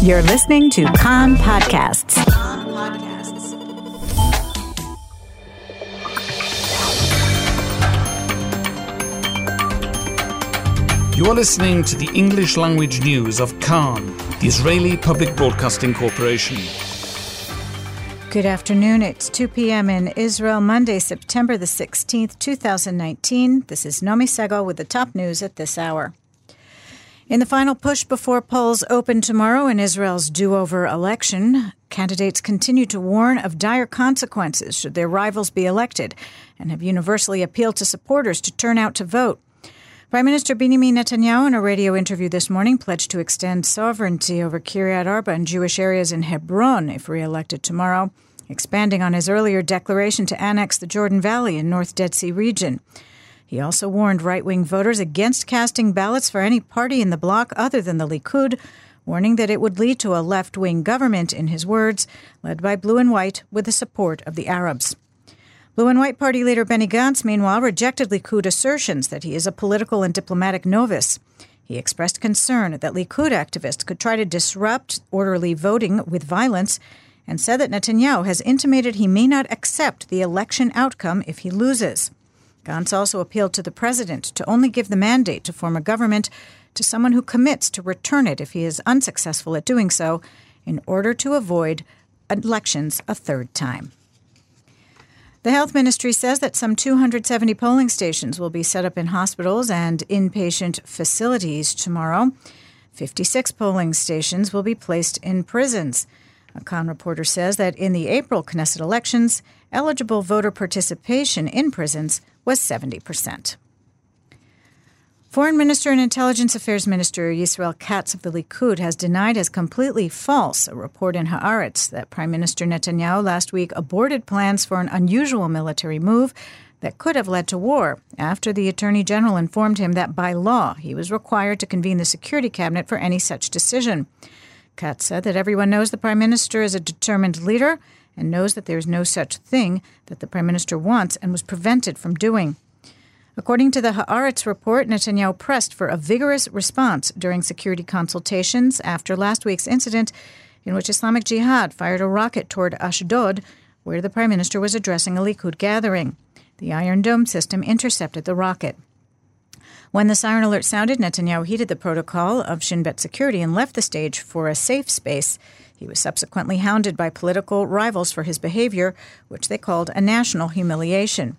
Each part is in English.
You're listening to Kan Podcasts. You are listening to the English language news of Kan, the Israeli Public Broadcasting Corporation. Good afternoon. It's 2 p.m. in Israel, Monday, September the 16th, 2019. This is Nomi Segal with the top news at this hour. In the final push before polls open tomorrow in Israel's do over election, candidates continue to warn of dire consequences should their rivals be elected and have universally appealed to supporters to turn out to vote. Prime Minister Benjamin Netanyahu, in a radio interview this morning, pledged to extend sovereignty over Kiryat Arba and Jewish areas in Hebron if re-elected tomorrow, expanding on his earlier declaration to annex the Jordan Valley and North Dead Sea region. He also warned right-wing voters against casting ballots for any party in the bloc other than the Likud, warning that it would lead to a left-wing government, in his words, led by blue and white with the support of the Arabs. Blue and White Party leader Benny Gantz, meanwhile, rejected Likud assertions that he is a political and diplomatic novice. He expressed concern that Likud activists could try to disrupt orderly voting with violence and said that Netanyahu has intimated he may not accept the election outcome if he loses. Gantz also appealed to the president to only give the mandate to form a government to someone who commits to return it if he is unsuccessful at doing so, in order to avoid elections a third time. The health ministry says that some 270 polling stations will be set up in hospitals and inpatient facilities tomorrow. 56 polling stations will be placed in prisons. A Kan reporter says that in the April Knesset elections, eligible voter participation in prisons was 70 percent. Foreign Minister and Intelligence Affairs Minister Yisrael Katz of the Likud has denied as completely false a report in Haaretz that Prime Minister Netanyahu last week aborted plans for an unusual military move that could have led to war after the Attorney General informed him that by law he was required to convene the Security Cabinet for any such decision. Katz said that everyone knows the Prime Minister is a determined leader and knows that there is no such thing that the Prime Minister wants and was prevented from doing. According to the Haaretz report, Netanyahu pressed for a vigorous response during security consultations after last week's incident in which Islamic Jihad fired a rocket toward Ashdod, where the prime minister was addressing a Likud gathering. The Iron Dome system intercepted the rocket. When the siren alert sounded, Netanyahu heeded the protocol of Shin Bet security and left the stage for a safe space. He was subsequently hounded by political rivals for his behavior, which they called a national humiliation.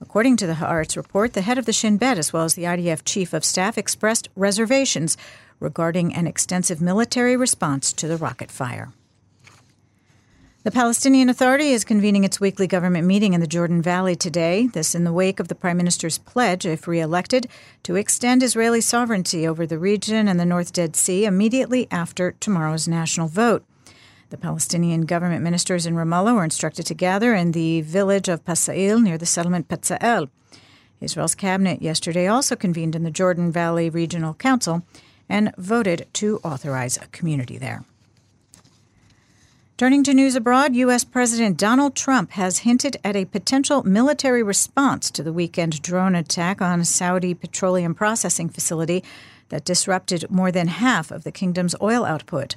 According to the Haaretz report, the head of the Shin Bet, as well as the IDF chief of staff, expressed reservations regarding an extensive military response to the rocket fire. The Palestinian Authority is convening its weekly government meeting in the Jordan Valley today, this in the wake of the Prime Minister's pledge, if re elected, to extend Israeli sovereignty over the region and the North Dead Sea immediately after tomorrow's national vote. The Palestinian government ministers in Ramallah were instructed to gather in the village of Pasail near the settlement Petzael. Israel's cabinet yesterday also convened in the Jordan Valley Regional Council and voted to authorize a community there. Turning to news abroad, U.S. President Donald Trump has hinted at a potential military response to the weekend drone attack on a Saudi petroleum processing facility that disrupted more than half of the kingdom's oil output.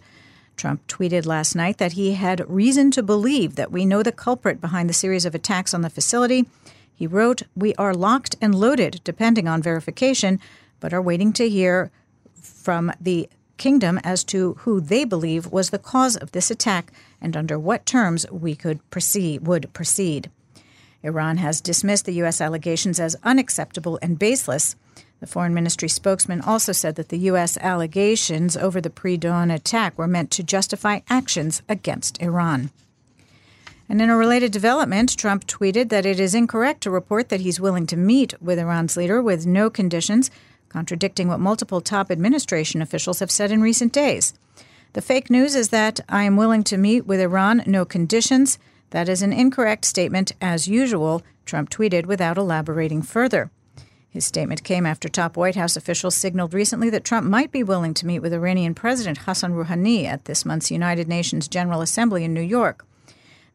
Trump tweeted last night that he had reason to believe that we know the culprit behind the series of attacks on the facility. He wrote, We are locked and loaded, depending on verification, but are waiting to hear from the kingdom as to who they believe was the cause of this attack and under what terms we could proceed would proceed. Iran has dismissed the U.S. allegations as unacceptable and baseless. The Foreign Ministry spokesman also said that the U.S. allegations over the pre dawn attack were meant to justify actions against Iran. And in a related development, Trump tweeted that it is incorrect to report that he's willing to meet with Iran's leader with no conditions, contradicting what multiple top administration officials have said in recent days. The fake news is that I am willing to meet with Iran, no conditions. That is an incorrect statement, as usual, Trump tweeted without elaborating further. His statement came after top White House officials signaled recently that Trump might be willing to meet with Iranian President Hassan Rouhani at this month's United Nations General Assembly in New York.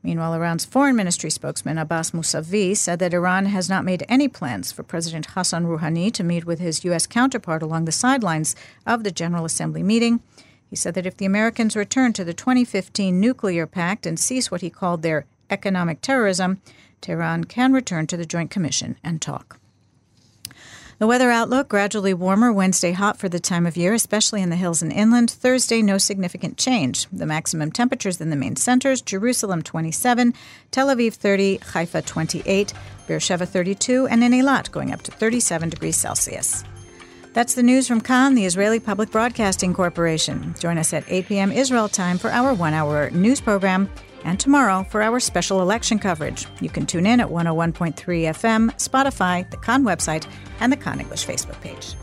Meanwhile, Iran's foreign ministry spokesman Abbas Mousavi said that Iran has not made any plans for President Hassan Rouhani to meet with his U.S. counterpart along the sidelines of the General Assembly meeting. He said that if the Americans return to the 2015 nuclear pact and cease what he called their economic terrorism, Tehran can return to the Joint Commission and talk. The weather outlook gradually warmer, Wednesday hot for the time of year, especially in the hills and inland. Thursday, no significant change. The maximum temperatures in the main centers Jerusalem 27, Tel Aviv 30, Haifa 28, Beersheba 32, and in Eilat going up to 37 degrees Celsius. That's the news from Kan, the Israeli Public Broadcasting Corporation. Join us at 8 p.m. Israel time for our one hour news program and tomorrow for our special election coverage. You can tune in at 101.3 FM, Spotify, the Kan website, and the Kan English Facebook page.